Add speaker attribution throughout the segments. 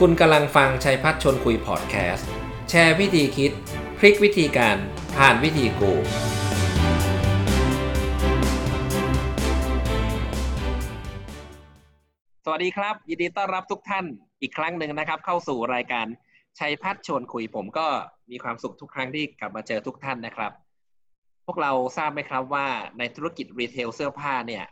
Speaker 1: คุณกำลังฟังชัยพัฒชนคุยพอดแคสต์ แชร์วิธีคิด พลิกวิธีการผ่านวิธีกู สวัสดีครับ ยินดีต้อนรับทุกท่านอีกครั้งหนึ่งนะครับ เข้าสู่รายการชัยพัฒชวนคุยผมก็มีความสุขทุกครั้งที่กลับมาเจอทุกท่านนะครับ พวกเราทราบไหมครับว่าในธุรกิจรีเทลเสื้อผ้าเนี่ย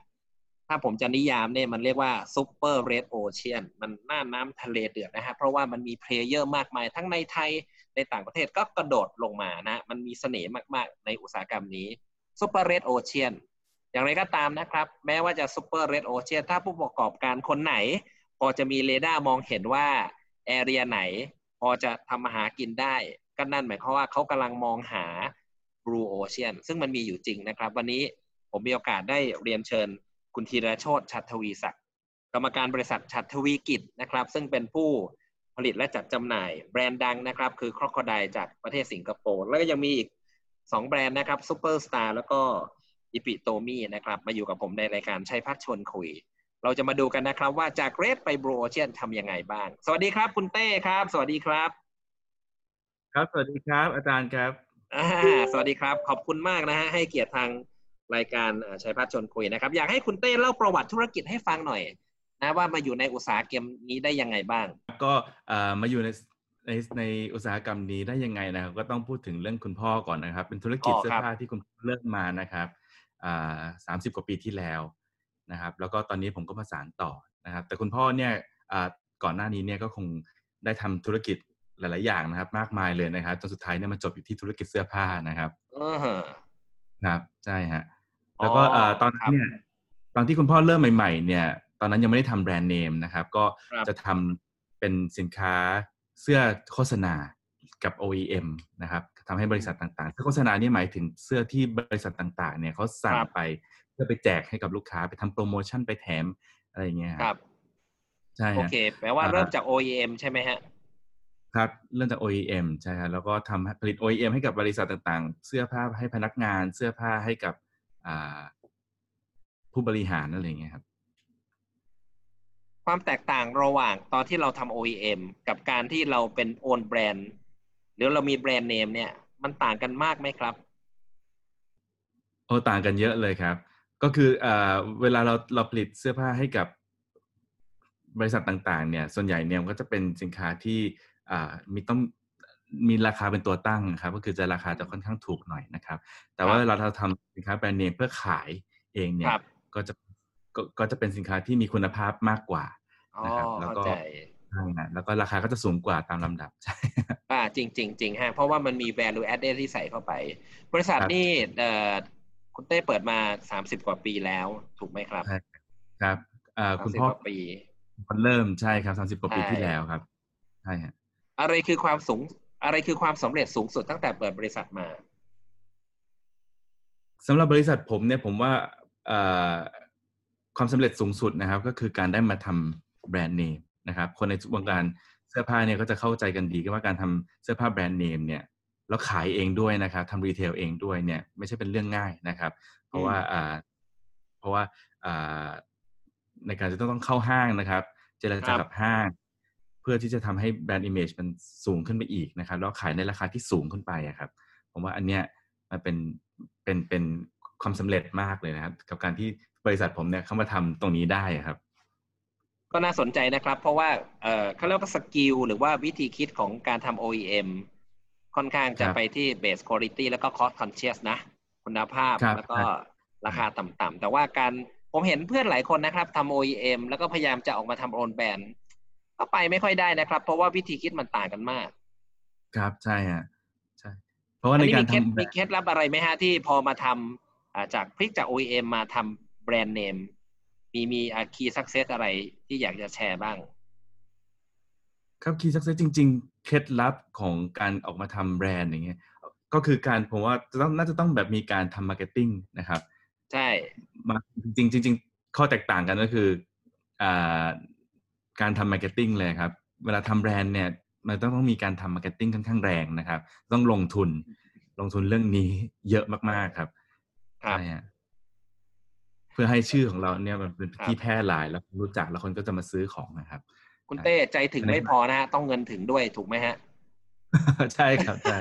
Speaker 1: ถ้าผมจะนิยามเนี่ยมันเรียกว่า super red ocean มันน่านน้ำทะเลเดือดนะฮะเพราะว่ามันมี player มากมาย ทั้งในไทยในต่างประเทศก็กระโดดลงมานะ มันมีเสน่ห์มากๆ ในอุตสาหกรรมนี้ super red ocean อย่างไรก็ตามนะครับ แม้ว่าจะ super red ocean ถ้าผู้ประกอบการคนไหน พอจะมีเรดาร์มองเห็นว่า area ไหน พอจะทำมาหากินได้ ก็นั่นหมายความว่าเขากำลังมองหา Blue Ocean ซึ่งมันมีอยู่จริงนะครับ วันนี้ผมมีโอกาสได้เรียนเชิญ คุณธีรโชตชัดทวีศักดิ์กรรมการบริษัทชัดทวีกิจนะครับ ซึ่งเป็นผู้ผลิตและจัดจำหน่ายแบรนด์ดังนะครับ คือ Crocodile จากประเทศสิงคโปร์แล้วก็ยังมีอีก 2 แบรนด์นะครับซูเปอร์สตาร์แล้วก็อิปิโตมี่นะครับ มาอยู่กับผมในรายการชัยพัชร์ชวนคุย เราจะมาดูกันนะครับว่าจาก red ไป blue ocean ทำยังไงบ้าง สวัสดีครับคุณเต้ครับ สวัสดีครับ
Speaker 2: ครับ สวัสดีครับ อาจารย์ครับ
Speaker 1: อ่าสวัสดีครับ ขอบคุณมากนะฮะให้เกียรติทาง รายการเอ่อชัยพัฒชวนคุยนะครับ อยากให้คุณเต้เล่าประวัติธุรกิจให้ฟังหน่อยนะว่ามาอยู่ในอุตสาหกรรมนี้ได้ยังไงบ้าง
Speaker 2: ก็เอ่อมาอยู่ในในในอุตสาหกรรมนี้ได้ยังไงนะครับก็ต้องพูดถึงเรื่องคุณพ่อก่อนนะครับ เป็นธุรกิจ
Speaker 1: อ๋อ
Speaker 2: เสื้อ
Speaker 1: ครับ
Speaker 2: ผ้าที่คุณพ่อเริ่มมานะครับอ่าสามสิบกว่าปีที่แล้วนะครับ แล้วก็ตอนนี้ผมก็มาสานต่อนะครับ แต่คุณพ่อเนี่ยอ่าก่อนหน้านี้เนี่ยก็คงได้ทำธุรกิจหลาย ๆ อย่างนะครับ มากมายเลยนะครับจนสุดท้ายเนี่ยมาจบอยู่ที่ธุรกิจเสื้อผ้านะครับ
Speaker 1: เออฮะ
Speaker 2: ครับใช่ฮะ
Speaker 1: อ๋อ
Speaker 2: แล้วก็เอ่อตอน
Speaker 1: ครั
Speaker 2: นั้น
Speaker 1: บ
Speaker 2: เนี่ยตอนที่คุณพ่อเริ่มใหม่ ๆ เนี่ย ตอนนั้นยังไม่ได้ทำแบรนด์เนมนะครับ ก็
Speaker 1: ครับ
Speaker 2: จะทำเป็นสินค้าเสื้อโฆษณากับ OEM นะครับทำให้บริษัทต่างๆเสื้อโฆษณานี่หมายถึงเสื้อที่บริษัทต่างๆ เนี่ยเขาสั่งไปเพื่อไปแจกให้กับลูกค้าไปทำโปรโมชั่นไปแถมอะไรอย่างเงี้ย
Speaker 1: ครับ
Speaker 2: ใช่
Speaker 1: โอ
Speaker 2: ฮะ
Speaker 1: เค แปลว่า
Speaker 2: อ่า
Speaker 1: เริ่มจาก OEM ใช่ไหมฮะ
Speaker 2: ครับเริ่มจาก OEM ใช่ครับแล้วก็ทำผลิต OEM ให้กับบริษัทต่างๆ เสื้อผ้าให้พนักงาน เสื้อผ้าให้กับอ่า ผู้บริหารอะไรอย่างเงี้ยครับ
Speaker 1: ความแตกต่างระหว่างตอนที่เราทำ OEM กับการที่เราเป็นโอนแบรนด์หรือเรามีแบรนด์เนมเนี่ย มันต่างกันมากไหมครับ
Speaker 2: โอ้ต่างกันเยอะเลยครับ ก็คือเอ่อเวลาเราเราผลิตเสื้อผ้าให้กับบริษัทต่างๆ เนี่ย ส่วนใหญ่เนี่ยมันก็จะเป็นสินค้าที่อ่ามีต้อง มีราคาเป็นตัวตั้งครับ ก็คือจะราคาจะค่อนข้างถูกหน่อยนะครับ แต่ว่า
Speaker 1: ครับ
Speaker 2: เวลาเราทำสินค้าแบรนด์เนมเพื่อขายเองเนี่
Speaker 1: ค
Speaker 2: ย
Speaker 1: รับ
Speaker 2: ก็จะก็ก็จะเป็นสินค้าที่มีคุณภาพมากกว่า
Speaker 1: อ๋อ
Speaker 2: นะครับ แล้ว
Speaker 1: เข้า
Speaker 2: ก็
Speaker 1: ใจ
Speaker 2: ใช่ฮะแล้วก็ราคาก็จะสูงกว่าตามลำดับใช่
Speaker 1: อ่าจริงจริงจริงฮะเพราะว่ามันมี value added ที่ใส่เข้าไป บริษัท
Speaker 2: ครับ
Speaker 1: นี่เอ่อคุณเต้เปิดมาสามสิบกว่าปีแล้วถูกไหมครับ
Speaker 2: ใช่ครับอ่า
Speaker 1: สาม
Speaker 2: คุณ
Speaker 1: สิบ
Speaker 2: พ่อก
Speaker 1: ว่าปี
Speaker 2: คนเริ่มใช่ครับสามสิบกว่าปี
Speaker 1: ใช่
Speaker 2: ที่แล้วครับใช่ฮะ
Speaker 1: อะไรคือความสูง อะไรคือความสำเร็จสูงสุดตั้งแต่เปิดบริษัทมา
Speaker 2: สำหรับบริษัทผมเนี่ยผมว่าเอ่อความสำเร็จสูงสุดนะครับ ก็คือการได้มาทำแบรนด์เนมนะครับ คนในวงการเสื้อผ้าเนี่ยก็จะเข้าใจกันดีก็ว่าการทำเสื้อผ้าแบรนด์เนมเนี่ยแล้วขายเองด้วยนะครับทำรีเทลเองด้วยเนี่ยไม่ใช่เป็นเรื่องง่ายนะครับ เพราะว่าอ่าเพราะว่าอ่าในการจะต้องต้องเข้าห้างนะครับ เจรจา
Speaker 1: ครับ
Speaker 2: กับห้าง เพื่อที่จะทำให้แบรนด์ i ม a g e มันสูงขึ้นไปอีกนะครับแล้วขายในราคาที่สูงขึ้นไปอะครับผมว่าอันเนี้ยมันเป็นเป็นเป็นความสำเร็จมากเลยนะครับ กับการที่บริษัทผมเนี่ยเข้ามาทำตรงนี้ได้อะครับ
Speaker 1: ก็น่าสนใจนะครับ เพราะว่าเอ่อเขาเรียกว่าสกิลหรือว่าวิธีคิดของการทำ OEM ค่อนข้างจะ
Speaker 2: ครับ
Speaker 1: ไปที่ base quality แล้วก็ cost conscious นะ คุณภาพ
Speaker 2: ครับ
Speaker 1: แล้วก็
Speaker 2: ครับ
Speaker 1: ราคาต่ำๆแต่ว่าการผมเห็นเพื่อนหลายคนนะครับทำ OEM แล้วก็พยายามจะออกมาทำโอนแบรนด์ ก็ไปไม่ค่อยได้นะครับ เพราะว่าวิธีคิดมันต่างกันมาก
Speaker 2: ครับใช่ฮะใช่ เพราะว่า
Speaker 1: อัน
Speaker 2: ใน
Speaker 1: นี้
Speaker 2: การ
Speaker 1: มีเคล็ด
Speaker 2: ทำแบรนด์มี
Speaker 1: เคล็ดลับอะไรไหมฮะที่พอมาทำอ่าจากพลิกจาก OEM มาทำแบรนด์เนมมีมีอา key success อะไรที่อยากจะแชร์บ้าง
Speaker 2: ครับ key success จริง ๆ เคล็ดลับของการออกมาทำแบรนด์อย่างเงี้ยก็คือการผมว่าจะต้องน่าจะต้องแบบมีการทำ marketing นะครับ
Speaker 1: ใช่
Speaker 2: มาจริงๆจริงๆข้อแตกต่างกันก็คืออ่า การทำ marketing เลยครับ เวลาทำแบรนด์เนี่ยมันต้องต้องมีการทำ marketing ค่อนข้างแรงนะครับ ต้องลงทุนลงทุนเรื่องนี้เยอะมากๆครับ
Speaker 1: ครับ
Speaker 2: ใช่ฮะเพื่อให้ชื่อของเราเนี่ยมันเป็น
Speaker 1: ครับ
Speaker 2: ที่แพร่หลายแล้วรู้จักแล้วคนก็จะมาซื้อของนะครับ
Speaker 1: คุณเต้ใจถึงไม่พอนะฮะต้องเงินถึงด้วยถูกไหมฮะ
Speaker 2: ใช่ครับใช่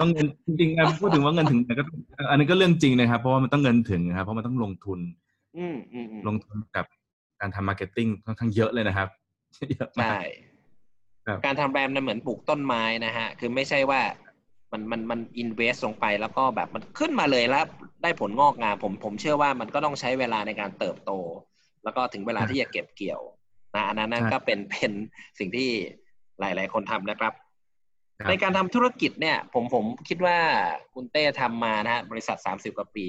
Speaker 2: ต้องเงินจริงๆครับพูดถึงว่าเงินถึงก็อันนี้ก็เรื่องจริงนะครับ เพราะว่ามันต้องเงินถึงนะครับ เพราะมันต้องลงทุน
Speaker 1: อืมอืมอืม
Speaker 2: ลงทุนกับ การทำ marketing ค่อนข้างเยอะเลยนะครับเยอะมาก
Speaker 1: ใช่
Speaker 2: ครับ
Speaker 1: การทำแบรนด์มันเหมือนปลูกต้นไม้นะฮะ คือไม่ใช่ว่ามันมันมัน invest ลงไปแล้วก็แบบมันขึ้นมาเลยแล้วได้ผลงอกงามผมผมเชื่อว่ามันก็ต้องใช้เวลาในการเติบโต แล้วก็ถึงเวลาที่จะเก็บเกี่ยวนะอันนั้นนั่นก็เป็นเป็นสิ่งที่หลาย ๆ คนทำนะครับ
Speaker 2: ครับ
Speaker 1: ในการทำธุรกิจเนี่ย ผมผมคิดว่าคุณเต้ทำมานะฮะบริษัท 30 กว่าปี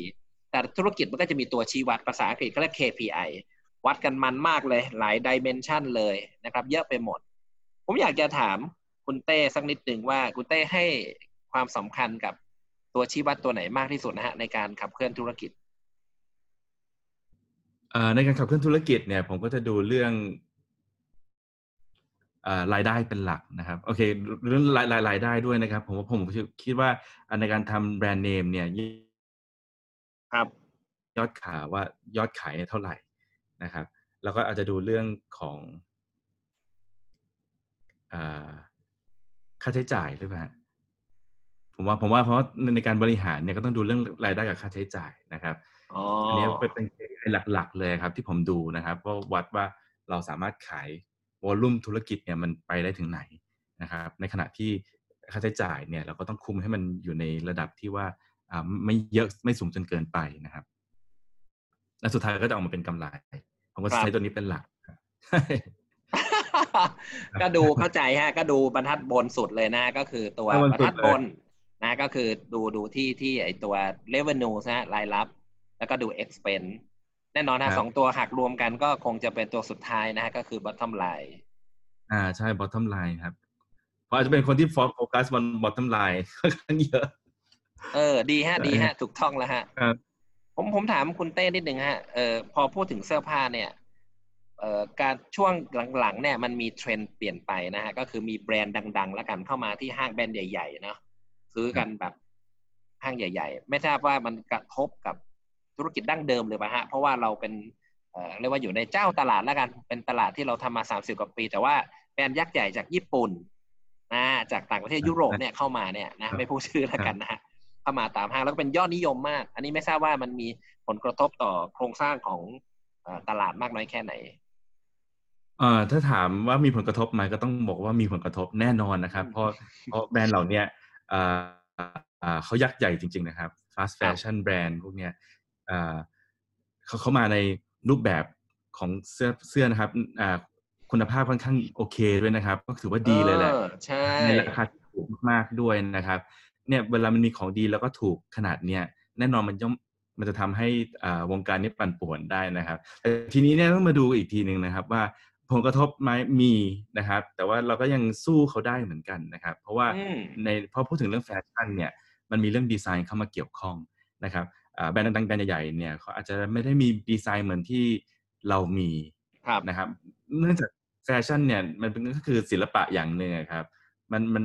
Speaker 1: แต่ธุรกิจมันก็จะมีตัวชี้วัดภาษาอังกฤษเขาเรียก KPI วัดกันมันมากเลย หลายดิเมนชันเลยนะครับ เยอะไปหมด ผมอยากจะถามคุณเต้สักนิดหนึ่งว่าคุณเต้ให้ความสำคัญกับตัวชี้วัดตัวไหนมากที่สุดนะฮะในการขับเคลื่อนธุรกิจ
Speaker 2: เอ่อในการขับเคลื่อนธุรกิจเนี่ยผมก็จะดูเรื่องเอ่อรายได้เป็นหลักนะครับโอเคเรื่องรายรายรายได้ด้วยนะครับ ผมว่าผมคิดว่าอันในการทำแบรนด์เนมเนี่ย
Speaker 1: ครับ
Speaker 2: ยอดขายว่ายอดขายเนี่ยเท่าไหร่ นะครับ แล้วก็อาจจะดูเรื่องของอาค่าใช้จ่ายหรือเปล่าฮะผมว่าผมว่าเพราะในการบริหารเนี่ยก็ต้องดูเรื่องรายได้กับค่าใช้จ่ายนะครับ
Speaker 1: อ๋อ
Speaker 2: อันนี้เป็นเป็นหลักๆเลยครับ ที่ผมดูนะครับว่าวัดว่าเราสามารถขายวอลลุ่มธุรกิจเนี่ยมันไปได้ถึงไหนนะครับ ในขณะที่ค่าใช้จ่ายเนี่ยเราก็ต้องคุมให้มันอยู่ในระดับที่ว่าอ่าไม่เยอะไม่สูงจนเกินไปนะครับ และสุดท้ายก็จะออกมาเป็นกำไร ผมก็
Speaker 1: ครับ
Speaker 2: ใช้ตัวนี้เป็นหลักครับ
Speaker 1: ก็ดูเข้าใจฮะ ก็ดูบรรทัดบนสุดเลยนะ ก็คือตัว
Speaker 2: บรร
Speaker 1: บร
Speaker 2: ทั
Speaker 1: ร
Speaker 2: ด
Speaker 1: ทั
Speaker 2: บ
Speaker 1: ด
Speaker 2: น
Speaker 1: บนนะ ก็คือดูดูที่ที่ไอตัว revenue นะฮะรายรับ แล้วก็ดู expense แน่นอน
Speaker 2: ครั
Speaker 1: นะ
Speaker 2: บ
Speaker 1: สองตัวหักรวมกันก็คงจะเป็นตัวสุดท้ายนะฮะก็คือ bottom line
Speaker 2: อ่าใช่ bottom line ครับ เพราะอาจจะเป็นคนที่โฟกัสบน bottom line ค่อนข้างเยอะ
Speaker 1: เออ ดีฮะ
Speaker 2: ใช่
Speaker 1: ดีฮะ ถูกต้องแล้วฮะ
Speaker 2: ครับ
Speaker 1: ผมผมถามคุณเต้นิดหนึ่งฮะเออพอพูดถึงเสื้อผ้าเนี่ยเอ่อการช่วงหลังๆเนี่ยมันมีเทรนด์เปลี่ยนไปนะฮะก็คือมีแบรนด์ดัง ๆ แล้วกันเข้ามาที่ห้างแบรนด์ใหญ่ๆเนาะซื้อกันแบบห้างใหญ่ ๆ ไม่ทราบว่ามันกระทบกับธุรกิจดั้งเดิมหรือเปล่าฮะเพราะว่าเราเป็นเอ่อเรียกว่าอยู่ในเจ้าตลาดแล้วกันเป็นตลาดที่เราทำมาสามสิบกว่าปี แต่ว่าแบรนด์ยักษ์ใหญ่จากญี่ปุ่นนะจากต่างประเทศยุโรปเนี่ยเข้ามาเนี่ยนะไม่พูดชื่อแล้วกันนะฮะ เข้ามาตามห้างแล้วก็เป็นยอดนิยมมาก อันนี้ไม่ทราบว่ามันมีผลกระทบต่อโครงสร้างของเอ่อตลาดมากน้อยแค่ไหน
Speaker 2: เอ่อถ้าถามว่ามีผลกระทบไหมก็ต้องบอกว่ามีผลกระทบแน่นอนนะครับ เพราะเพราะแบรนด์เหล่าเนี้ยอ่าอ่าเขายักษ์ใหญ่จริง ๆ นะครับ fast fashion แบรนด์พวกเนี้ยอ่าเขาเข้ามาในรูปแบบของเสื้อเสื้อนะครับอ่าคุณภาพค่อนข้างโอเคด้วยนะครับ ก็ถือว่าดีเลยแหละ
Speaker 1: ออใช่
Speaker 2: ในราคาที่ถูกมากๆด้วยนะครับ เนี่ยเวลามันมีของดีแล้วก็ถูกขนาดเนี้ยแน่นอนมันย่อมมันจะทำให้อ่าวงการนี้ปั่นป่วนได้นะครับแต่ทีนี้เนี่ยต้องมาดูอีกทีหนึ่งนะครับว่าผลกระทบไหมมีนะครับ แต่ว่าเราก็ยังสู้เขาได้เหมือนกันนะครับ เพราะว่า
Speaker 1: อืม
Speaker 2: ในพอพูดถึงเรื่องแฟชั่นเนี่ยมันมีเรื่องดีไซน์เข้ามาเกี่ยวข้องนะครับอ่าแบรนด์ดังๆแบรนด์ใหญ่ๆเนี่ยเขาอาจจะไม่ได้มีดีไซน์เหมือนที่เรามี
Speaker 1: ครับ
Speaker 2: นะครับ เนื่องจากแฟชั่นเนี่ยมันเป็นก็คือศิลปะอย่างหนึ่งอะครับ มันมัน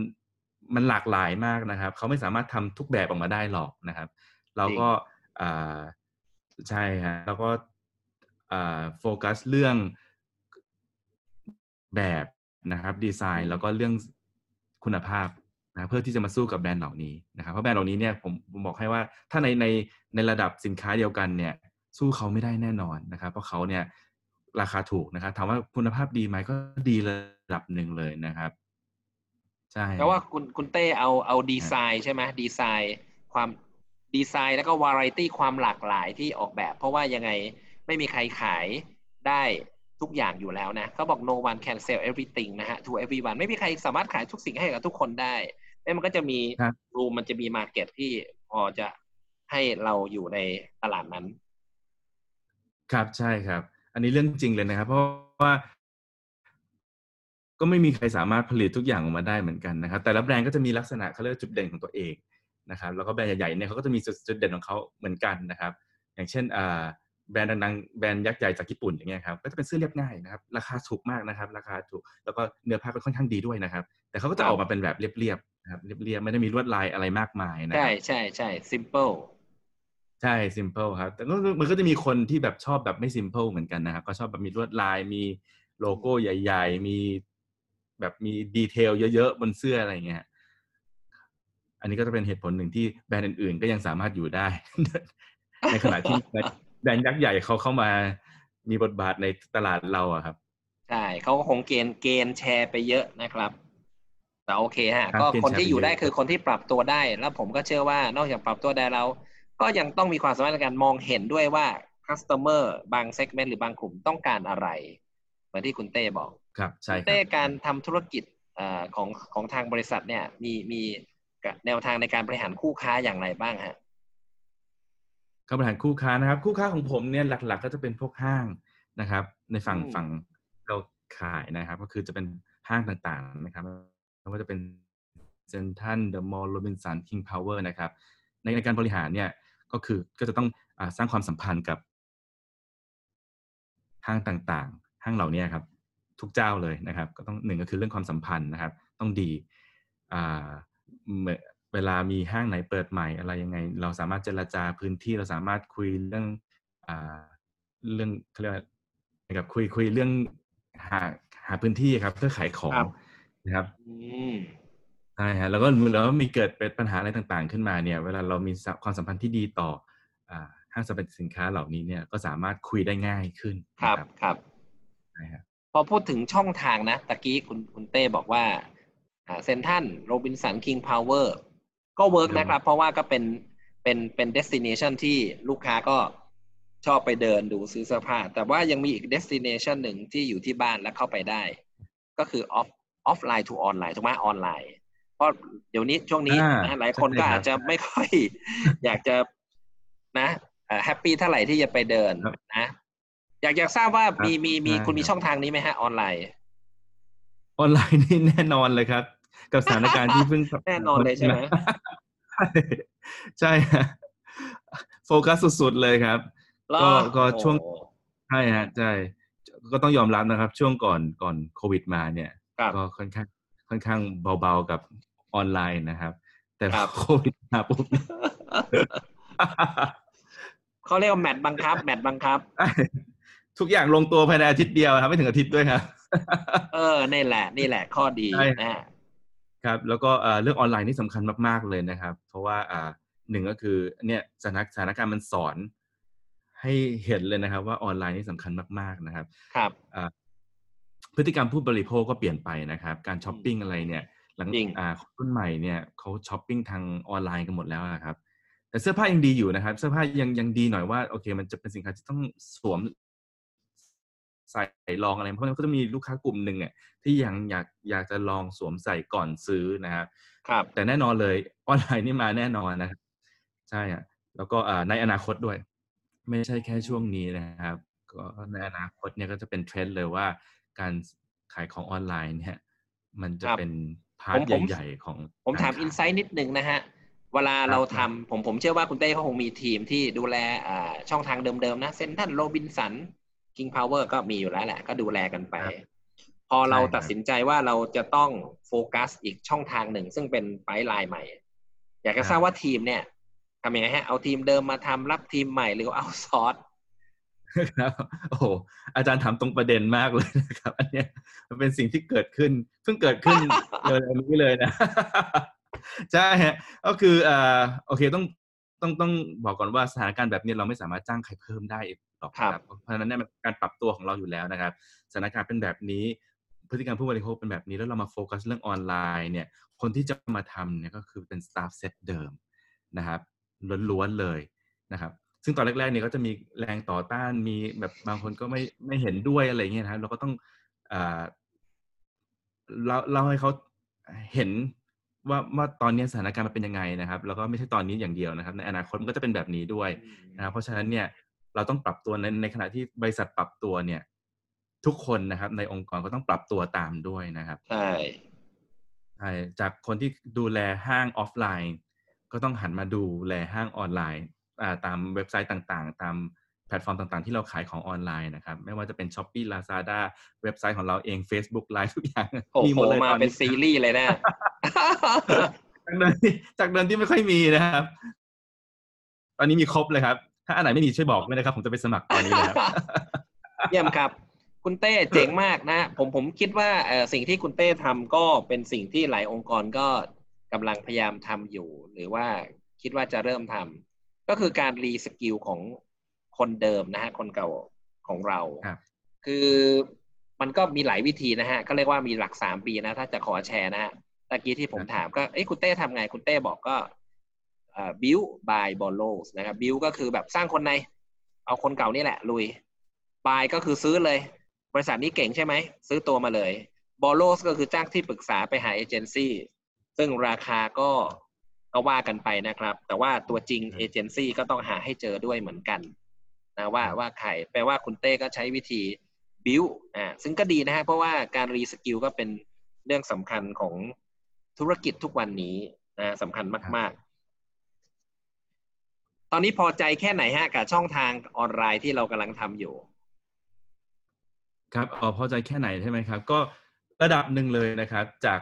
Speaker 2: มันหลากหลายมากนะครับ เขาไม่สามารถทำทุกแบบออกมาได้หรอกนะครับ เราก็อ่าใช่ฮะแล้วก็อ่าโฟกัสเรื่องแบบนะครับดีไซน์แล้วก็เรื่องคุณภาพนะเพื่อที่จะมาสู้กับแบรนด์เหล่านี้นะครับ เพราะแบรนด์เหล่านี้เนี่ยผมผมบอกให้ว่าถ้าในในในระดับสินค้าเดียวกันเนี่ย สู้เขาไม่ได้แน่นอนนะครับ เพราะเขาเนี่ยราคาถูกนะครับถามว่าคุณภาพดีไหมก็ดีระดับหนึ่งเลยนะครับ ใช่
Speaker 1: แปลว่าคุณคุณเต้เอาเอาดีไซน์ใช่ไหมดีไซน์ความดีไซน์แล้วก็วาไรตี้ความหลากหลายที่ออกแบบ เพราะว่ายังไงไม่มีใครขายได้ทุกอย่างอยู่แล้วนะเขาบอก no one can sell everything นะฮะ to everyone ไม่มีใครสามารถขายทุกสิ่งให้กับทุกคนได้แล้วมันก็จะมี
Speaker 2: ครับ
Speaker 1: รูมมันจะมีมาเก็ตที่พอจะให้เราอยู่ในตลาดนั้น
Speaker 2: ครับใช่ครับ อันนี้เรื่องจริงเลยนะครับ เพราะว่า ก็ไม่มีใครสามารถผลิตทุกอย่างออกมาได้เหมือนกันนะครับ แต่ละแบรนด์ก็จะมีลักษณะเขาเรียกว่าจุดเด่นของตัวเองนะครับ แล้วก็แบรนด์ใหญ่ๆเนี่ยเขาก็จะมีจุดจุดเด่นของเขาเหมือนกันนะครับ อย่างเช่นอ่าแบรนด์ดังๆ แบรนด์ยักษ์ใหญ่จากญี่ปุ่นอย่างเงี้ยครับ ก็จะเป็นเสื้อเรียบง่ายนะครับ ราคาถูกมากนะครับ ราคาถูก แล้วก็เนื้อผ้าก็ค่อนข้างดีด้วยนะครับ แต่เขาก็
Speaker 1: ค
Speaker 2: จะ
Speaker 1: รับ
Speaker 2: ออกมาเป็นแบบเรียบๆนะครับ เรียบๆ ไม่ได้มีลวดลายอะไรมากมายนะค
Speaker 1: ใช่
Speaker 2: รับ
Speaker 1: ใช่ใช่ simple
Speaker 2: ใช่ simple ครับ แต่ก็มันก็จะมีคนที่แบบชอบแบบไม่ simple เหมือนกันนะครับ ก็ชอบแบบมีลวดลาย มีโลโก้ใหญ่ ๆ มี แบบมี detail เยอะๆบนเสื้ออะไรเงี้ยอันนี้ก็จะเป็นเหตุผลหนึ่งที่แบรนด์อื่นๆ ก็ยังสามารถอยู่ได้ ในขณะที่แบรนด์ยักษ์ใหญ่เขาเข้ามามีบทบาทในตลาดเราอะครับ
Speaker 1: ใช่เขาก็คง gain gain share ไปเยอะนะครับแต่โอเคฮะ
Speaker 2: ครับ
Speaker 1: ก็
Speaker 2: gain
Speaker 1: คนที่
Speaker 2: แชร์ไป
Speaker 1: อยู่ได้
Speaker 2: เยอะ
Speaker 1: คือคนที่ปรับตัวได้ แล้วผมก็เชื่อว่านอกจากปรับตัวได้แล้ว ก็ยังต้องมีความสามารถในการมองเห็นด้วยว่า customer บาง segment หรือบางกลุ่มต้องการอะไร เหมือนที่คุณเต้บอก
Speaker 2: ครับใช่
Speaker 1: คุณ
Speaker 2: ครั
Speaker 1: เต้
Speaker 2: บ
Speaker 1: การทำธุรกิจเอ่อของของทางบริษัทเนี่ย มีมีแนวทางในการบริหารคู่ค้าอย่างไรบ้างฮะ
Speaker 2: การบริหารคู่ค้านะครับ คู่ค้าของผมเนี่ยหลัก ๆ ก็จะเป็นพวกห้างนะครับ ในฝั่ง
Speaker 1: อืม
Speaker 2: ฝั่งเราขายนะครับ ก็คือจะเป็นห้างต่างๆนะครับไม่ว่าจะเป็นเซ็นทรัลเดอะมอลล์โรบินสันคิงพาวเวอร์นะครับ ในในการบริหารเนี่ยก็คือก็จะต้องอาสร้างความสัมพันธ์กับห้างต่างๆ ห้างเหล่านี้ครับ ทุกเจ้าเลยนะครับ ก็ต้องหนึ่งก็คือเรื่องความสัมพันธ์นะครับ ต้องดีอ่าเมื่อเวลามีห้างไหนเปิดใหม่อะไรยังไง เราสามารถเจรจาพื้นที่เราสามารถคุยเรื่องอ่าเรื่องเขาเรียกว่านะครับคุยคุยเรื่องหาหาพื้นที่ครับ เพื่อขายของ
Speaker 1: ครับ
Speaker 2: นะครับ
Speaker 1: อืม
Speaker 2: ใช่ฮะแล้วก็แล้วมีเกิดเป็นปัญหาอะไรต่างๆ ขึ้นมาเนี่ย เวลาเรามีความสัมพันธ์ที่ดีต่ออ่าห้างสรรพสินค้าเหล่านี้เนี่ยก็สามารถคุยได้ง่ายขึ้น
Speaker 1: ครับ
Speaker 2: นะครับใช่ครับ
Speaker 1: พอพูดถึงช่องทางนะตะกี้คุณคุณเต้บอกว่าเซ็นทรัลโรบินสันคิงพาวเวอร์ก็ work นะครับ เพราะว่าก็เป็นเป็นเป็น destination ที่ลูกค้าก็ชอบไปเดินดูซื้อเสื้อผ้า แต่ว่ายังมีอีก destination หนึ่งที่อยู่ที่บ้านแล้วเข้าไปได้ ก็คือ off offline to online ถูกไหมออนไลน์ เพราะเดี๋ยวนี้ช่วงนี้
Speaker 2: อ่า
Speaker 1: นะหลายคน
Speaker 2: ใช่
Speaker 1: ก็
Speaker 2: ครับ
Speaker 1: อาจจะไม่ค่อยอยากจะนะ happy เท่าไหร่ที่จะไปเดิน
Speaker 2: ครับ
Speaker 1: นะ อยากอยากทราบว่า
Speaker 2: ครับ
Speaker 1: มีมีมี
Speaker 2: ใช่
Speaker 1: คุณมี
Speaker 2: ครับ
Speaker 1: ช่องทางนี้ไหมฮะออนไลน์
Speaker 2: ออนไลน์นี่แน่นอนเลยครับ กับสถานการณ์ที่เพิ่ง
Speaker 1: แน่นอนเลยใช่ไหม
Speaker 2: ใช่ใช่ฮะโฟกัสสุดๆเลยครับ
Speaker 1: เหรอ
Speaker 2: ก็ก็ช่วง
Speaker 1: โอ้
Speaker 2: ใช่ฮะใช่ก็ต้องยอมรับนะครับ ช่วงก่อนก่อนโควิดมาเนี่ย
Speaker 1: ครับ
Speaker 2: ก็ค่อนข้างค่อนข้างเบาๆกับออนไลน์นะครับ แต่
Speaker 1: ครับ
Speaker 2: โควิดมาปุ๊บ
Speaker 1: เขาเรียกว่าแมตช์บังคับ แมตช์บังคับ
Speaker 2: ทุกอย่างลงตัวภายในอาทิตย์เดียวครับไม่ถึงอาทิตย์ด้วยครับ
Speaker 1: เออนี่แหละนี่แหละข้อดี
Speaker 2: ใช่
Speaker 1: นะ
Speaker 2: ครับ แล้วก็เอ่อเรื่องออนไลน์นี่สำคัญมากๆเลยนะครับ เพราะว่าอ่าหนึ่งก็คือเนี่ยสถานสถานการณ์มันสอนให้เห็นเลยนะครับ ว่าออนไลน์นี่สำคัญมากๆนะครับ
Speaker 1: ครับ
Speaker 2: อ่าพฤติกรรมผู้บริโภคก็เปลี่ยนไปนะครับ การช้อปปิ้งอะไรเนี่ย หลัง
Speaker 1: จริง
Speaker 2: อ่าคนรุ่นใหม่เนี่ยเขาช้อปปิ้งทางออนไลน์กันหมดแล้วนะครับ แต่เสื้อผ้ายังดีอยู่นะครับ เสื้อผ้ายังยังดีหน่อยว่าโอเค มันจะเป็นสินค้าที่ต้องสวม ใส่ลองอะไรเพราะฉะนั้นก็จะมีลูกค้ากลุ่มหนึ่งอะที่ยังอยากอยากจะลองสวมใส่ก่อนซื้อนะครับ
Speaker 1: ครับ
Speaker 2: แต่แน่นอนเลยออนไลน์นี่มาแน่นอนนะครับใช่อะแล้วก็อ่าในอนาคตด้วย ไม่ใช่แค่ช่วงนี้นะครับ ก็ในอนาคตเนี่ยก็จะเป็นเทรนด์เลยว่า การขายของออนไลน์เนี่ยมันจะ
Speaker 1: ครับ
Speaker 2: เป็นพาร์ท
Speaker 1: ผมผม
Speaker 2: ใหญ่ๆของ
Speaker 1: ผมถาม
Speaker 2: การขาย
Speaker 1: insight นิดนึงนะฮะเวลาเราทำผมผมเชื่อว่าคุณเต้เขาคงมีทีมที่ดูแลอ่าช่องทางเดิมๆนะเซ็นทรัลโรบินสัน คิงพาวเวอร์ก็มีอยู่แล้วแหละ ก็ดูแลกันไป
Speaker 2: ครับ
Speaker 1: พอเรา
Speaker 2: ใช่ครับ
Speaker 1: ตัดสินใจว่าเราจะต้องโฟกัสอีกช่องทางหนึ่ง ซึ่งเป็นไ i ไลน์ใหม่ อยากจะทราบว่าทีมเนี่ยทำยังไงฮะ เอาทีมเดิมมาทำรับทีมใหม่หรือเอาซอร์ส
Speaker 2: ครับโอ้โหอาจารย์ถามตรงประเด็นมากเลยนะครับ อันเนี้ยมันเป็นสิ่งที่เกิดขึ้น เพิ่งเกิดขึ้นเร็วๆนี้เลยนะ ใช่ฮะก็คือเอ่อโอเคต้อง ต้องต้องบอกก่อนว่าสถานการณ์แบบนี้เราไม่สามารถจ้างใครเพิ่มได้หรอกนะครับ เพราะฉะนั้นเนี่ยมันเป็นการปรับตัวของเราอยู่แล้วนะครับ สถานการณ์เป็นแบบนี้ พฤติกรรมผู้บริโภคเป็นแบบนี้แล้วเรามาโฟกัสเรื่องออนไลน์เนี่ย คนที่จะมาทำเนี่ยก็คือเป็น staff set เดิมนะครับล้วนๆเลยนะครับ ซึ่งตอนแรกๆเนี่ยก็จะมีแรงต่อต้านมีแบบบางคนก็ไม่ไม่เห็นด้วยอะไรเงี้ยนะครับเราก็ต้องอ่าเล่าเล่าให้เขาเห็น ว่าว่าตอนนี้สถานการณ์มันเป็นยังไงนะครับ แล้วก็ไม่ใช่ตอนนี้อย่างเดียวนะครับ ในอนาคตมันก็จะเป็นแบบนี้ด้วยนะครับเพราะฉะนั้นเนี่ยเราต้องปรับตัวในในขณะที่บริษัทปรับตัวเนี่ย ทุกคนนะครับ ในองค์กรก็ต้องปรับตัวตามด้วยนะครับ
Speaker 1: ใช่
Speaker 2: ใช่จากคนที่ดูแลห้างออฟไลน์ ก็ต้องหันมาดูแลห้างออนไลน์อ่าตามเว็บไซต์ต่างๆ ตามแพลตฟอร์มต่างๆ ที่เราขายของออนไลน์นะครับ ไม่ว่าจะเป็น Shopee Lazada เว็บไซต์ของเราเอง Facebook Live ทุกอย่าง
Speaker 1: โอ้
Speaker 2: มี
Speaker 1: โห
Speaker 2: หมดเลย
Speaker 1: มา
Speaker 2: ตอน
Speaker 1: เป็น
Speaker 2: นี้
Speaker 1: ซีรีส์เลยนะ
Speaker 2: จากเดิมที่จากเดิมที่ไม่ค่อยมีนะครับ ตอนนี้มีครบเลยครับ ถ้าอันไหนไม่มีช่วยบอกด้วยนะครับ ผมจะไปสมัครตอนนี้เลยครับ
Speaker 1: เยี่ยมครับ คุณเต้เจ๋งมากนะ ผมผมคิดว่าเออสิ่งที่คุณเต้ทำก็เป็นสิ่งที่หลายองค์กรก็กำลังพยายามทำอยู่ หรือว่าคิดว่าจะเริ่มทำก็คือการรีสกิลของคนเดิมนะฮะคนเก่าของเรา
Speaker 2: ครับ
Speaker 1: คือมันก็มีหลายวิธีนะฮะก็เรียกว่ามีหลักสามปีนะ ถ้าจะขอแชร์นะฮะ ตะกี้ที่ผมถามก็เอ้ยคุณเต้ทำไง คุณเต้บอกก็build buy borrow นะครับ build ก็คือแบบสร้างคนใน เอาคนเก่านี่แหละ ลุย buy ก็คือซื้อเลย บริษัทนี้เก่งใช่ไหม ซื้อตัวมาเลย borrow ก็คือจ้างที่ปรึกษาไปหาเอเจนซี่ซึ่งราคาก็ก็ว่ากันไปนะครับ แต่ว่าตัวจริงเอเจนซี่ก็ต้องหาให้เจอด้วยเหมือนกันนะว่าว่าใครแปลว่าคุณเต้ก็ใช้วิธีบิวอ่าซึ่งก็ดีนะฮะเพราะว่าการ reskill ก็เป็นเรื่องสำคัญของ ธุรกิจทุกวันนี้นะสำคัญมาก ๆ ตอนนี้พอใจแค่ไหนฮะกับช่องทางออนไลน์ที่เรากำลังทำอยู่
Speaker 2: ครับเออพอใจแค่ไหนใช่ไหมครับ ก็ระดับหนึ่งเลยนะครับ จาก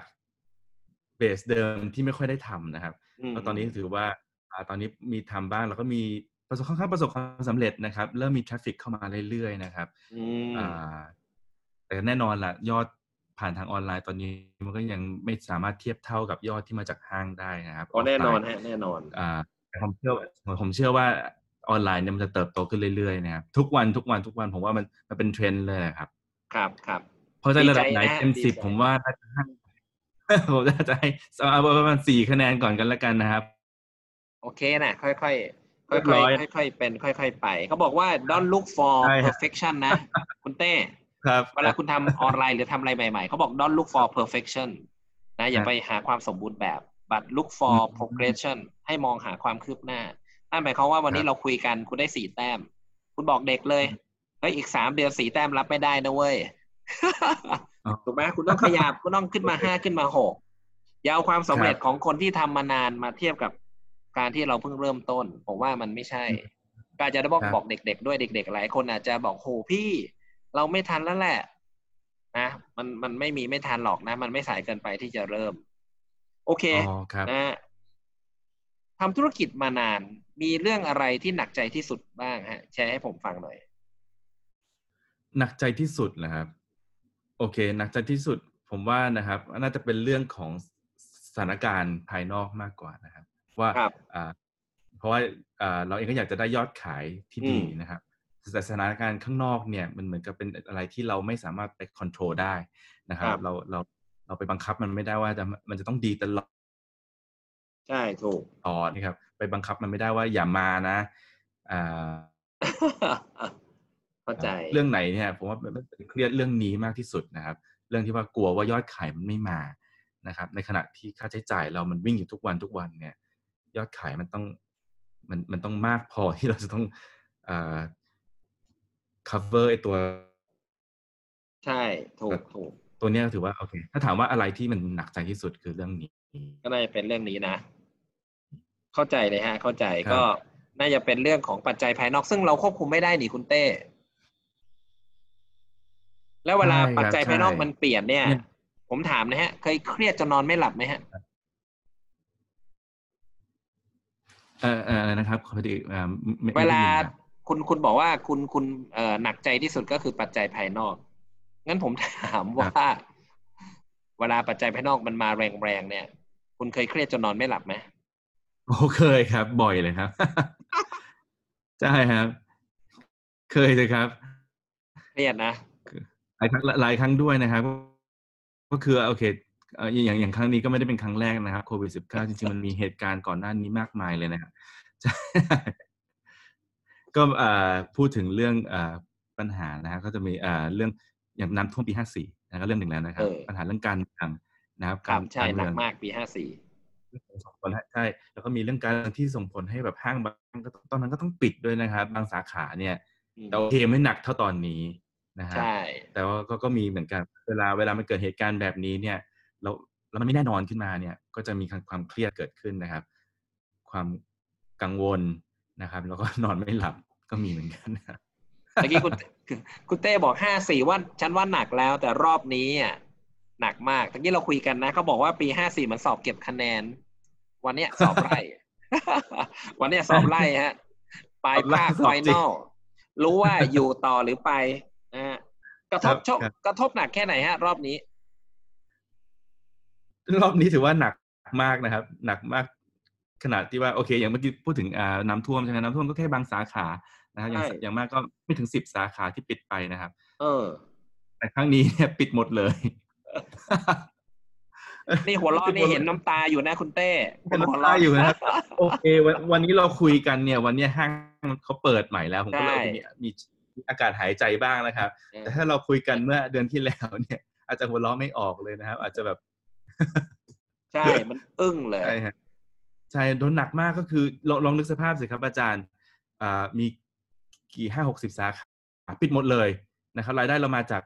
Speaker 2: base เดิมที่ไม่ค่อยได้ทำนะครับ
Speaker 1: อืม
Speaker 2: ก็ตอนนี้ถือว่าอ่าตอนนี้มีทำบ้างแล้วก็มีประสบค่อนข้างประสบความสำเร็จนะครับ เริ่มมี traffic เข้ามาเรื่อยๆนะครับ
Speaker 1: อืม
Speaker 2: อ่าแต่แน่นอนล่ะ ยอด ผ่านทางออนไลน์ตอนนี้มันก็ยังไม่สามารถเทียบเท่ากับยอดที่มาจากห้างได้นะครับ
Speaker 1: อ๋อแน่นอน
Speaker 2: ฟไล
Speaker 1: ฮะแน่นอน
Speaker 2: อ่าแต่ผมเชื่อว่าผมเชื่อว่าออนไลน์เนี่ยมันจะเติบโตขึ้นเรื่อยๆนะครับทุกวันทุกวันทุกวันผมว่ามันมันเป็นเทรนด์เลยนะครับ
Speaker 1: ครับครับ
Speaker 2: เพราะใจระดับไหน
Speaker 1: ดีใจนะ
Speaker 2: เต็ม
Speaker 1: ดี
Speaker 2: สิบ
Speaker 1: ใจ
Speaker 2: ผมว่าน่าจะให้ผมน่าจะให้เอาประมาณสี่คะแนนก่อนกันแล้วกันนะครับ
Speaker 1: โอเคนะค่อยๆค่อย
Speaker 2: เรียบ
Speaker 1: ๆ
Speaker 2: ร้อย
Speaker 1: ค่อยๆเป็น ค่อย ๆ ไป เขาบอกว่า don't look for
Speaker 2: ใช่ครับ
Speaker 1: perfection นะ คุณเต้
Speaker 2: ครับ
Speaker 1: เวลาคุณทำออนไลน์หรือทำอะไรใหม่ๆเขาบอก don't look for perfection นะอย่า
Speaker 2: ครับ
Speaker 1: ไปหาความสมบูรณ์แบบ but look for
Speaker 2: อืม
Speaker 1: progression ให้มองหาความคืบหน้านั่นหมายความว่าวันนี้
Speaker 2: ครับ
Speaker 1: เราคุยกันคุณได้สี่แต้ม คุณบอกเด็กเลยเฮ้ยอีกสามเดือนสี่แต้มรับไม่ได้นะเว้ย
Speaker 2: อ๋อ
Speaker 1: ถูกไหมคุณต้องขยับคุณต้องขึ้นมาห้าขึ้นมาหกอย่าเอาความสำเร็จ
Speaker 2: ครับ
Speaker 1: ของคนที่ทำมานานมาเทียบกับการที่เราเพิ่งเริ่มต้น ผมว่ามันไม่ใช่ ก็อาจจะได้บอก
Speaker 2: ครับ
Speaker 1: บอกเด็ก ๆ ด้วยเด็ก ๆ หลายคนอาจจะบอกโหพี่ เราไม่ทันแล้วแหละนะมันมันไม่มีไม่ทันหรอกนะ มันไม่สายเกินไปที่จะเริ่ม โอเค
Speaker 2: อ๋อครับ
Speaker 1: นะทำธุรกิจมานาน มีเรื่องอะไรที่หนักใจที่สุดบ้างฮะ แชร์ให้ผมฟังหน่อย
Speaker 2: หนักใจที่สุดนะครับ โอเค หนักใจที่สุด ผมว่านะครับ น่าจะเป็นเรื่องของสถานการณ์ภายนอกมากกว่านะครับ ว่า
Speaker 1: ครับ
Speaker 2: อ่าเพราะว่าอ่าเราเองก็อยากจะได้ยอดขายที่ดี
Speaker 1: อืม
Speaker 2: นะครับ แต่สถานการณ์ข้างนอกเนี่ยมันเหมือนกับเป็นอะไรที่เราไม่สามารถไปคอนโทรลได้นะครับ เราเราเราไปบังคับมันไม่ได้ว่าจะมันจะต้องดีตลอด
Speaker 1: ใช่ถูก
Speaker 2: ต่อนะครับไปบังคับมันไม่ได้ว่าอย่ามานะอ่า
Speaker 1: เข้าใจ
Speaker 2: เรื่องไหนเนี่ยผมว่ามันเป็นเครียดเรื่องนี้มากที่สุดนะครับ เรื่องที่ว่ากลัวว่ายอดขายมันไม่มานะครับ ในขณะที่ค่าใช้จ่ายเรามันวิ่งอยู่ทุกวันทุกวันเนี่ย ยอดขายมันต้องมันมันต้องมากพอที่เราจะต้องอ่า cover ไอตัว
Speaker 1: ใช่ถูกถูก
Speaker 2: ตัวเนี้ยถือว่าโอเค ถ้าถามว่าอะไรที่มันหนักใจที่สุดคือเรื่องนี้
Speaker 1: ก็น่าจะเป็นเรื่องนี้นะ เข้าใจเลยฮะ เข้าใจ
Speaker 2: ครับ
Speaker 1: ก็น่าจะเป็นเรื่องของปัจจัยภายนอกซึ่งเราควบคุมไม่ได้นี่คุณเต้ แล้วเวลา
Speaker 2: ใช่ครับ
Speaker 1: ปัจจัยภายนอก
Speaker 2: ใช่
Speaker 1: มันเปลี่ยนเนี่ย
Speaker 2: เนี่ย
Speaker 1: ผมถามนะฮะ เคยเครียดจนนอนไม่หลับไหมฮะ
Speaker 2: เออเอออะไรนะครับพอดีอ่าไม่
Speaker 1: เว
Speaker 2: ไม่ได้
Speaker 1: ลา
Speaker 2: ยิน ครับ
Speaker 1: คุณคุณบอกว่าคุณคุณเอ่อหนักใจที่สุดก็คือปัจจัยภายนอก งั้นผมถามว่า เวลาปัจจัยภายนอกมันมาแรงๆเนี่ย คุณเคยเครียดจนนอนไม่หลับไหม
Speaker 2: โอ้เคยครับ บ่อยเลยครับใช่ครับ เคยเลยครับ
Speaker 1: เครียดนะ
Speaker 2: หลายครั้งหลายครั้งด้วยนะครับ ก็คือโอเคเอ่ออย่างอย่างครั้งนี้ก็ไม่ได้เป็นครั้งแรกนะครับโควิดสิบเก้าจริงๆมันมีเหตุการณ์ก่อนหน้านี้มากมายเลยนะครับใช่ ก็อ่าพูดถึงเรื่องอ่าปัญหานะฮะก็จะมีอ่าเรื่องอย่างน้ำท่วมปีห้าสี่นะก็เรื่องหนึ่งแล้วนะครับ
Speaker 1: เออ
Speaker 2: ปัญหาเรื่องการเมืองนะครับ
Speaker 1: ครับ
Speaker 2: การ
Speaker 1: ใช่
Speaker 2: การ
Speaker 1: หนั
Speaker 2: เมื
Speaker 1: ก
Speaker 2: อง
Speaker 1: มากปีห้าสี่
Speaker 2: ส่งผลให้ใช่แล้วก็มีเรื่องการที่ส่งผลให้แบบห้างบางก็ตอนนั้นก็ต้องปิดด้วยนะครับ บางสาขาเนี่ยแต่โอเคไม่หนักเท่าตอนนี้นะฮะ
Speaker 1: ใช่
Speaker 2: แต่ว่าก็ก็มีเหมือนกันเวลาเวลามันเกิดเหตุการณ์แบบนี้เนี่ยเราแล้วมันไม่แน่นอนขึ้นมาเนี่ย ก็จะมีความเครียดเกิดขึ้นนะครับ ความกังวลนะครับ แล้วก็นอนไม่หลับ ก็มีเหมือนกันนะครับ
Speaker 1: เมื่อกี้คุณคุณเต้บอกห้าสี่ว่าฉันว่าหนักแล้ว แต่รอบนี้อะหนักมากเมื่อกี้เราคุยกันนะเขาบอกว่าปีห้าสี่มันสอบเก็บคะแนน วันเนี้ยสอบไล่วันเนี้ยสอบไล่ฮะปลายภาค
Speaker 2: สอบไล่สอบ
Speaker 1: ไฟ
Speaker 2: จริ
Speaker 1: น
Speaker 2: ง
Speaker 1: อลรู้ว่าอยู่ต่อหรือไปนะฮะกระทบชกกระทบหนักแค่ไหนฮะ รอบนี้
Speaker 2: รอบนี้ถือว่าหนักมากนะครับ หนักมาก ขนาดที่ว่าโอเค อย่างเมื่อกี้พูดถึงอ่าน้ำท่วมใช่ไหมน้ำท่วมก็แค่บางสาขานะครับอย่างอย่างมากก็ไม่ถึงสิบสาขาที่ปิดไปนะครับ
Speaker 1: เออ
Speaker 2: แต่ครั้งนี้เนี่ยปิดหมดเลย
Speaker 1: นี่หัวเราะนี่เห็นน้ำตาอยู่นะคุณเต้
Speaker 2: เห็นน้ำตาอยู่นะครับโอเควันวันนี้เราคุยกันเนี่ย วันนี้ห้างเขาเปิดใหม่แล้ว ผมก็เลยมีมีอากาศหายใจบ้างนะครับ แต่ถ้าเราคุยกันเมื่อเดือนที่แล้วเนี่ย อาจจะหัวเราะไม่ออกเลยนะครับ อาจจะแบบ
Speaker 1: ใช่มันอึ้งเลย
Speaker 2: ใช่ฮะ ใช่โดนหนักมากก็คือลองลองนึกสภาพสิครับอาจารย์อ่ามีกี่ห้าหกสิบสาขาปิดหมดเลยนะครับ รายได้เรามาจาก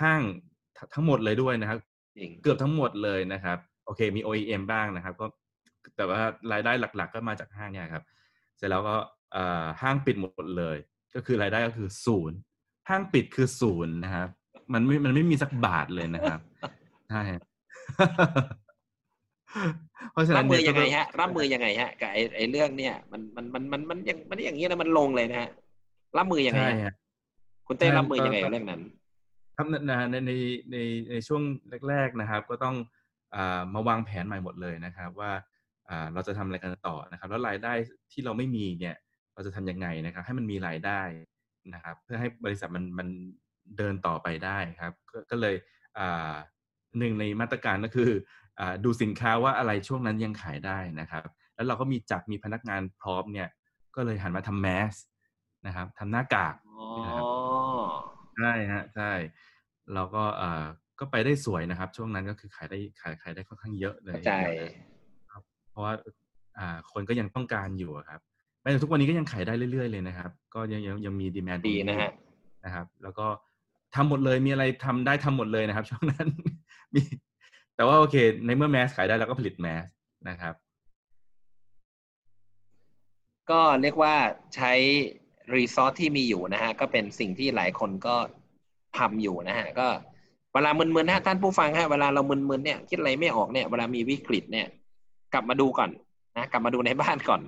Speaker 2: ห้างทั้งหมดเลยด้วยนะครับเกือบทั้งหมดเลยนะครับ โอเคมี OEM บ้างนะครับ ก็แต่ว่ารายได้หลัก ๆ ก็มาจากห้างเนี่ยครับ เสร็จแล้วก็ห้างปิดหมดเลย ก็คือรายได้ก็คือศูนย์ห้างปิดคือศูนย์นะครับ มันไม่มันไม่มีสักบาทเลยนะครับใช่
Speaker 1: เพราะฉะนั้นรับมือยังไงฮะ รับมือยังไงฮะกับไอ้ไอ้เรื่องเนี่ย มันมันมันมันมันยังมันอย่างนี้นะมันลงเลยนะฮะรับมือยังไงคุณเต้รับมือยังไงเรื่องนั้น
Speaker 2: ครับในในในในช่วงแรก ๆนะครับ ก็ต้องอ่ามาวางแผนใหม่หมดเลยนะครับ ว่าอ่าเราจะทำอะไรกันต่อนะครับ แล้วรายได้ที่เราไม่มีเนี่ย เราจะทํำยังไงนะครับ ให้มันมีรายได้นะครับ เพื่อให้บริษัทมันมันเดินต่อไปได้ครับ ก็เลยอ่าหนึ่งในมาตรการก็คือ ดูสินค้าว่าอะไรช่วงนั้นยังขายได้นะครับ แล้วเราก็มีจับมีพนักงานพร้อมเนี่ย ก็เลยหันมาทำแมสนะครับทำหน้ากากนะครับใช่ฮะใช่เราก็เอ่อก็ไปได้สวยนะครับ ช่วงนั้นก็คือขายได้ขายขายได้ค่อนข้างเยอะเลย
Speaker 1: ใช่
Speaker 2: เพราะว่าอ่าคนก็ยังต้องการอยู่ครับแม้แต่ทุกวันนี้ก็ยังขายได้เรื่อย ๆ เลยนะครับ ก็ยังยังยังมีดีแมน
Speaker 1: ดีนะฮะ
Speaker 2: นะครับ แล้วก็ทำหมดเลยมีอะไรทำได้ทำหมดเลยนะครับ ช่วงนั้นมี แต่ว่าโอเค ในเมื่อแมสขายได้เราก็ผลิตแมสนะครับ
Speaker 1: ก็เรียกว่าใช้รีซอสที่มีอยู่นะฮะ ก็เป็นสิ่งที่หลายคนก็ทำอยู่นะฮะ ก็เวลามึนๆนะท่านผู้ฟังฮะเวลาเรามึนๆเนี่ยคิดอะไรไม่ออกเนี่ยเวลามีวิกฤตเนี่ย กลับมาดูก่อนนะกลับมาดูในบ้านก่อน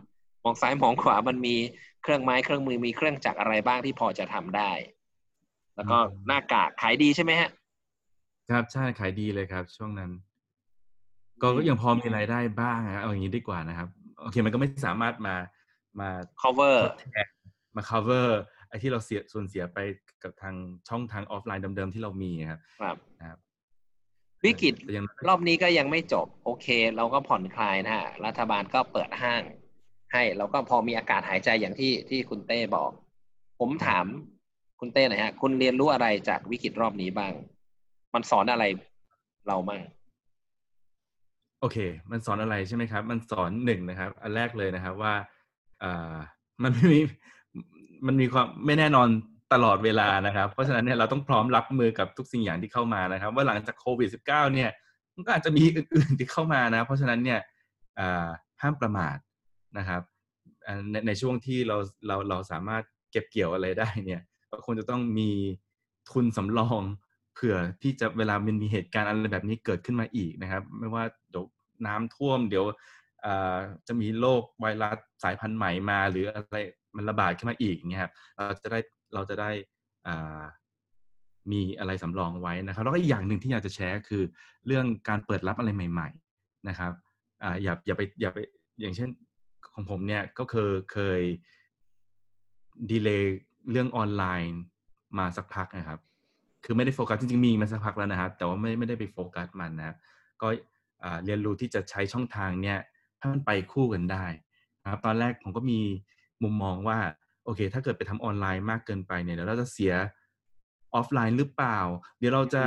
Speaker 1: มองซ้ายมองขวามันมีเครื่องไม้เครื่องมือมีเครื่องจักรอะไรบ้างที่พอจะทำได้ แล้วก็หน้ากากขายดีใช่ไหมฮะ
Speaker 2: ครับใช่ขายดีเลยครับ ช่วงนั้นก็ยังพอมีรายได้บ้างนะเอาอย่างนี้ดีกว่านะครับ โอเคมันก็ไม่สามารถมามา
Speaker 1: cover
Speaker 2: มา cover ไอ้ที่เราเสียส่วนเสียไปกับทางช่องทางออฟไลน์เดิมๆที่เรามีครับ
Speaker 1: ครับนะครับ วิกฤตรอบนี้ก็ยังไม่จบ โอเค เราก็ผ่อนคลายนะฮะรัฐบาลก็เปิดห้าง ให้เราก็พอมีอากาศหายใจอย่างที่ที่คุณเต้บอก ผมถามคุณเต้หน่อยฮะ คุณเรียนรู้อะไรจากวิกฤตรอบนี้บ้าง มันสอนอะไรเรามั่ง
Speaker 2: โอเค มันสอนอะไรใช่ไหมครับ มันสอนหนึ่งนะครับ อันแรกเลยนะครับว่าอ่ามันไม่มีมันมีความไม่แน่นอนตลอดเวลานะครับ เพราะฉะนั้นเนี่ยเราต้องพร้อมรับมือกับทุกสิ่งอย่างที่เข้ามานะครับ ว่าหลังจากโควิด -19 เนี่ยมันก็อาจจะมีอื่นๆที่เข้ามานะ เพราะฉะนั้นเนี่ยห้ามประมาทนะครับในในช่วงที่เราเราเราสามารถเก็บเกี่ยวอะไรได้เนี่ยก็ควรจะต้องมีทุนสำรอง เผื่อที่จะเวลามันมีเหตุการณ์อะไรแบบนี้เกิดขึ้นมาอีกนะครับ ไม่ว่าเดี๋ยวน้ำท่วม เดี๋ยวจะมีโรคไวรัสสายพันธุ์ใหม่มาหรืออะไรมันระบาดขึ้นมาอีกเนี่ยครับเราจะได้เราจะได้มีอะไรสำรองไว้นะครับ แล้วก็อีกอย่างหนึ่งที่อยากจะแชร์คือ เรื่องการเปิดรับอะไรใหม่ ๆนะครับออย่าอย่าไปอย่าไปอย่างเช่นของผมเนี่ยก็เคยเคยดีเลย์เรื่องออนไลน์มาสักพักนะครับ คือไม่ได้โฟกัสจริงๆมีมาสักพักแล้วนะครับ แต่ว่าไม่ไม่ได้ไปโฟกัสมันนะครับก็เรียนรู้ที่จะใช้ช่องทางเนี่ยให้มันไปคู่กันได้นะครับตอนแรกผมก็มีมุมมองว่าโอเค ถ้าเกิดไปทำออนไลน์มากเกินไปเนี่ยเดี๋ยวเราจะเสียออฟไลน์หรือเปล่า เดี๋ยวเราจะ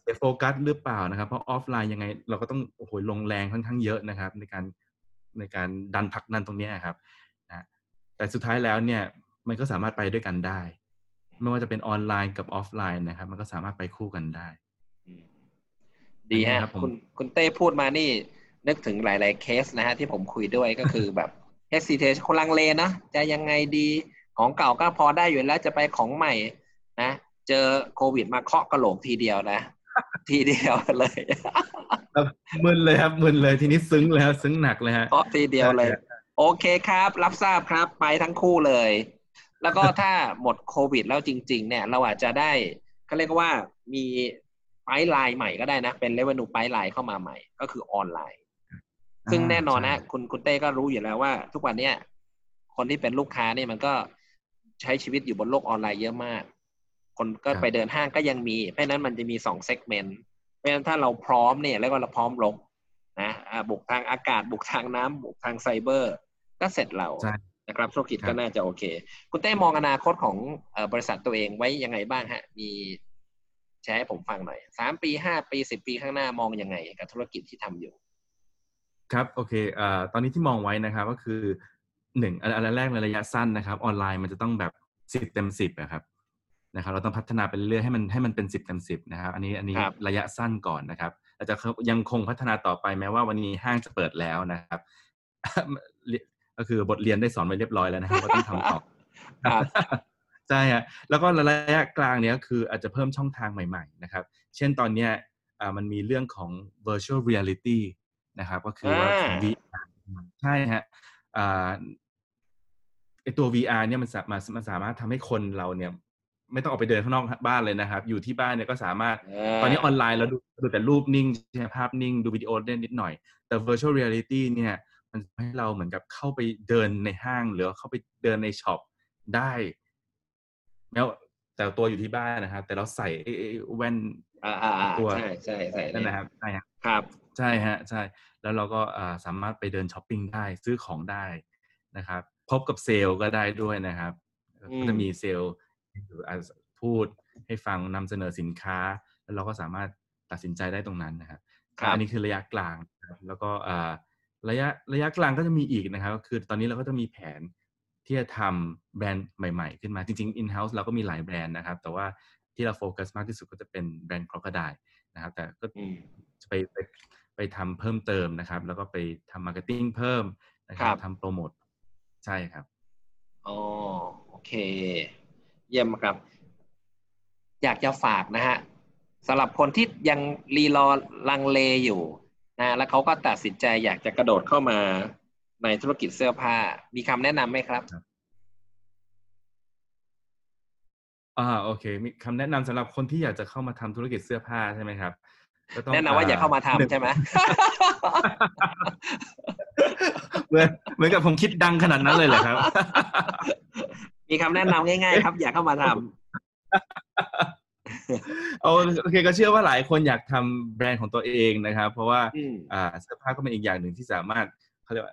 Speaker 2: เสียโฟกัสหรือเปล่านะครับ เพราะออฟไลน์ยังไงเราก็ต้องโอ้โหลงแรงค่อนข้างเยอะนะครับ ในการในการดันผลักดันตรงนี้ครับนะแต่สุดท้ายแล้วเนี่ยมันก็สามารถไปด้วยกันได้ ไม่ว่าจะเป็นออนไลน์กับออฟไลน์นะครับ มันก็สามารถไปคู่กันได้
Speaker 1: ดีฮะคุณคุณเต้พูดมานี่ นึกถึงหลาย ๆ เคสนะฮะที่ผมคุยด้วยก็คือแบบhesitate คนลังเลนะจะยังไงดีของเก่าก็พอได้อยู่แล้วจะไปของใหม่นะเจอโควิดมาเคาะกระโหลกทีเดียวนะ ทีเดียวเลย
Speaker 2: มึนเลยครับมึนเลยทีนี้ซึ้งเลยครับซึ้งหนักเลยฮะ
Speaker 1: เคาะทีเดียวเลย โอเคครับ รับทราบครับไปทั้งคู่เลย แล้วก็ถ้าหมดโควิดแล้วจริง ๆ เนี่ย เราอาจจะได้เขาเรียกว่ามี pipeline ใหม่ก็ได้นะ เป็น revenue pipeline เข้ามาใหม่ ก็คือออนไลน์ ซึ่งแน่นอนนะ คุณคุณเต้ก็รู้อยู่แล้วว่า ทุกวันเนี้ยคนที่เป็นลูกค้านี่มันก็ใช้ชีวิตอยู่บนโลกออนไลน์เยอะมาก คนก็ไปเดินห้างก็ยังมี เพราะนั้นมันจะมีสองเซกเมนต์เพราะฉะนั้นถ้าเราพร้อมเนี่ยแล้วก็เราพร้อมลงนะบุกทางอากาศบุกทางน้ำบุกทางไซเบอร์ ก็เสร็จเรา นะครับธุรกิจก็น่าจะโอเค คุณเต้มองอนาคตของบริษัทตัวเองไว้ยังไงบ้างฮะ มีแชร์ให้ผมฟังหน่อยสามปีห้าปีสิบปีข้างหน้ามองยังไง กับธุรกิจที่ทำอยู่
Speaker 2: ครับโอเคเอ่อตอนนี้ที่มองไว้นะครับ ก็คือหนึ่งอันแรกในระยะสั้นนะครับ ออนไลน์มันจะต้องแบบสิบเต็มสิบนะครับนะครับ เราต้องพัฒนาไปเรื่อยๆให้มันให้มันเป็นสิบเต็มสิบนะครับ อันนี้อันนี้ระยะสั้นก่อนนะครับเราจะยังคงพัฒนาต่อไปแม้ว่าวันนี้ห้างจะเปิดแล้วนะครับ ก็คือบทเรียนได้สอนไปเรียบร้อยแล้วนะครับว่าต้องทำต่อใช่ฮะแล้วก็ระยะกลางเนี้ยคืออาจจะเพิ่มช่องทางใหม่ ๆ นะครับ เช่นตอนเนี้ยมันมีเรื่องของ virtual reality นะครับก็คือว่าของ VR ใช่ฮะไอตัว VR เนี่ยมันสามารถมันสามารถทำให้คนเราเนี่ยไม่ต้องออกไปเดินข้างนอกบ้านเลยนะครับ อยู่ที่บ้านเนี่ยก็สามารถ ตอนนี้ออนไลน์เราดูดูแต่รูปนิ่งใช่ภาพนิ่ง ดูวิดีโอได้นิดหน่อย แต่ virtual reality เนี่ย มันให้เราเหมือนกับเข้าไปเดินในห้างหรือเข้าไปเดินในช็อปได้แล้วแต่ตัวอยู่ที่บ้านนะครับแต่เราใส่แว่น
Speaker 1: ตัวใช่ใช่ใส่
Speaker 2: นั่นนะครับใช่
Speaker 1: ครับ
Speaker 2: ใช่ฮะใช่ แล้วเราก็สามารถไปเดินช้อปปิ้งได้ซื้อของได้นะครับ พบกับเซลล์ก็ได้ด้วยนะครับก็จะมีเซลล์พูดให้ฟังนำเสนอสินค้า แล้วเราก็สามารถตัดสินใจได้ตรงนั้นนะครับอันนี้คือระยะกลางแล้วก็ ระยะระยะกลางก็จะมีอีกนะครับ คือตอนนี้เราก็จะมีแผนที่จะทำแบรนด์ใหม่ ๆ ขึ้นมาจริงๆ in-house เราก็มีหลายแบรนด์นะครับ แต่ว่าที่เราโฟกัสมากที่สุดก็จะเป็นแบรนด์ Crocodile นะครับ แต่ก็จะไปไปไปทำเพิ่มเติมนะครับ แล้วก็ไปทำ marketing เพิ่มนะครับทำโปรโมทใช่ครับ
Speaker 1: อ๋อโอเค เยี่ยมครับ อยากจะฝากนะฮะสำหรับคนที่ยังรีรอลังเลอยู่ นะแล้วเขาก็ตัดสินใจอยากจะกระโดดเข้ามาในธุรกิจเสื้อผ้า มีคำแนะนำไหมครับ
Speaker 2: อ่าโอเค มีคำแนะนำสำหรับคนที่อยากจะเข้ามาทำธุรกิจเสื้อผ้าใช่ไหมครับ
Speaker 1: แนะนำว่าอย่าเข้ามาทำใช่ไหม
Speaker 2: เหมือนเหมือนกับผมคิดดังขนาดนั้นเลยเหรอครับ
Speaker 1: มีคำแนะนำง่าย ๆ ครับ อย่าเข้ามาทำ
Speaker 2: โอเคก็เชื่อว่าหลายคนอยากทำแบรนด์ของตัวเองนะครับ เพราะว่าอ่าเสื้อผ้าก็เป็นอีกอย่างหนึ่งที่สามารถเขาเรียก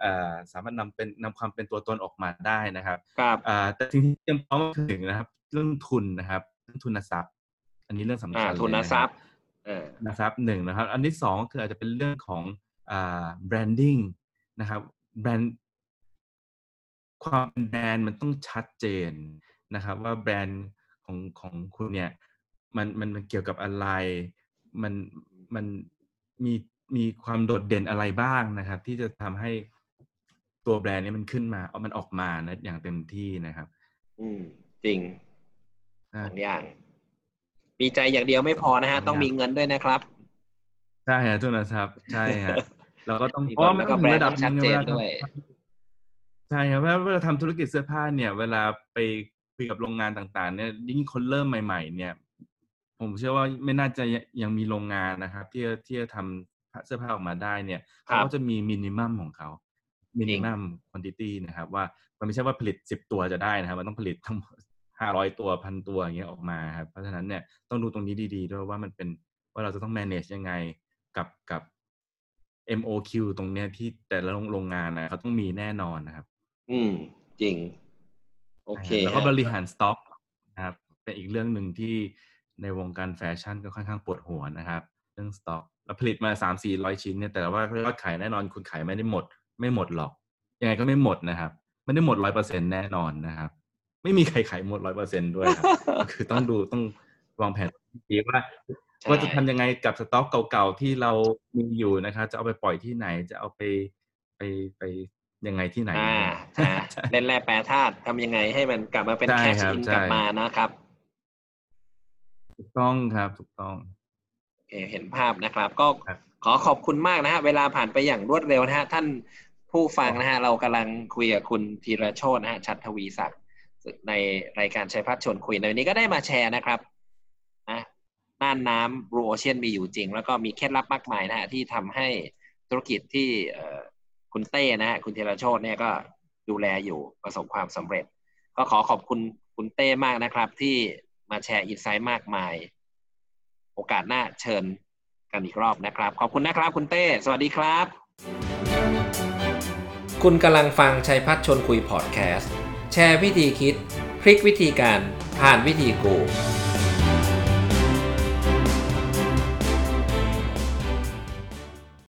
Speaker 2: สามารถนำเป็นนำความเป็นตัวตนออกมาได้นะครับ
Speaker 1: ครับ
Speaker 2: แต่สิ่งที่ยังพร้อมคือหนึ่งนะครับ เรื่องทุนนะครับเรื่องทุนทรัพย์ อันนี้เรื่องสำคัญเลย
Speaker 1: ทุนทรัพย์
Speaker 2: นะครับหนึ่งนะครับ อันที่สองคืออาจจะเป็นเรื่องของอ่าแบรนดิ้งนะครับแบรนด์ความเป็นแบรนด์มันต้องชัดเจนนะครับ ว่าแบรนด์ของของคุณเนี่ย มันมันเกี่ยวกับอะไร มันมันมีมีความโดดเด่นอะไรบ้างนะครับ ที่จะทำให้ตัวแบรนด์นี้มันขึ้นมาเอามันออกมานะอย่างเต็มที่นะครับ
Speaker 1: อืม จริงสองอย่าง มีใจอย่างเดียวไม่พอนะฮะ ต้องมีเงินด้วยนะครับ
Speaker 2: ใช่ฮะทุนทรัพย์ใช่ฮะเราก็ต้อง
Speaker 1: เพราะมันต้องระดับชัดเจนด้วย
Speaker 2: ใช่ครับเวลาทำธุรกิจเสื้อผ้าเนี่ย เวลาไปคุยกับโรงงานต่าง ๆ เนี่ยยิ่งคนเริ่มใหม่ ๆ เนี่ย ผมเชื่อว่าไม่น่าจะยังมีโรงงานนะครับ ที่ที่จะทำเสื้อผ้าออกมาได้เนี่ยเขาก็จะมีมินิมัมของเขามินิมัมคุณติตี้นะครับ ว่ามันไม่ใช่ว่าผลิตสิบตัวจะได้นะครับ มันต้องผลิตทั้งห้าร้อยตัวพันตัวอย่างเงี้ยออกมาครับเพราะฉะนั้นเนี่ยต้องดูตรงนี้ดีๆด้วยว่ามันเป็นว่าเราจะต้อง manage ยังไงกับกับ MOQ ตรงเนี้ยที่แต่ละโรงงานนะเขาต้องมีแน่นอนนะครับ
Speaker 1: อืม จริง โอเค แล้
Speaker 2: วก็บริหารสต็อกนะครับเป็นอีกเรื่องหนึ่งที่ ในวงการแฟชั่นก็ค่อนข้างปวดหัวนะครับ เรื่องสต็อกเราผลิตมาสามสี่ร้อยชิ้นเนี่ยแต่ว่ายอดขายแน่นอนคุณขายไม่ได้หมด ไม่หมดหรอก ยังไงก็ไม่หมดนะครับ ไม่ได้หมดร้อยเปอร์เซ็นแน่นอนนะครับ ไม่มีใครขายหมดร้อยเปอร์เซ็นด้วยครับ คือต้องดูต้องวางแผนดีว่าว่าจะทำยังไงกับสต็อกเก่าๆที่เรามีอยู่นะครับ จะเอาไปปล่อยที่ไหนจะเอาไปไปไปยังไงที่ไหน
Speaker 1: เล่นแร่แปรธาตุทำยังไงให้มันกลับมาเป็นแคชอินกลับมานะครับ
Speaker 2: ถูกต้องครับถูกต้อง
Speaker 1: เห็นภาพนะครับ ก็ขอขอบคุณมากนะฮะเวลาผ่านไปอย่างรวดเร็วนะฮะท่านผู้ฟังนะฮะเรากำลังคุยกับคุณธีรโชตนะฮะชัดทวีศักดิ์ในรายการชัยพัฒชนคุยในวันนี้ก็ได้มาแชร์นะครับนะน่านน้ำบรูโอเชียนมีอยู่จริง แล้วก็มีเคล็ดลับมากมายนะฮะที่ทำให้ธุรกิจที่คุณเต้นะฮะคุณเทรโชตเนี่ยก็ดูแลอยู่ประสบความสำเร็จ ก็ขอขอบคุณคุณเต้มากนะครับ ที่ มาแชร์อินไซต์มากมาย โอกาสหน้าเชิญกันอีกรอบนะครับ ขอบคุณนะครับคุณเต้ สวัสดีครับ คุณกำลังฟังชัยพัฒชนคุยพอดแคสต์ แชร์วิธีคิด พลิกวิธีการผ่านวิธีกู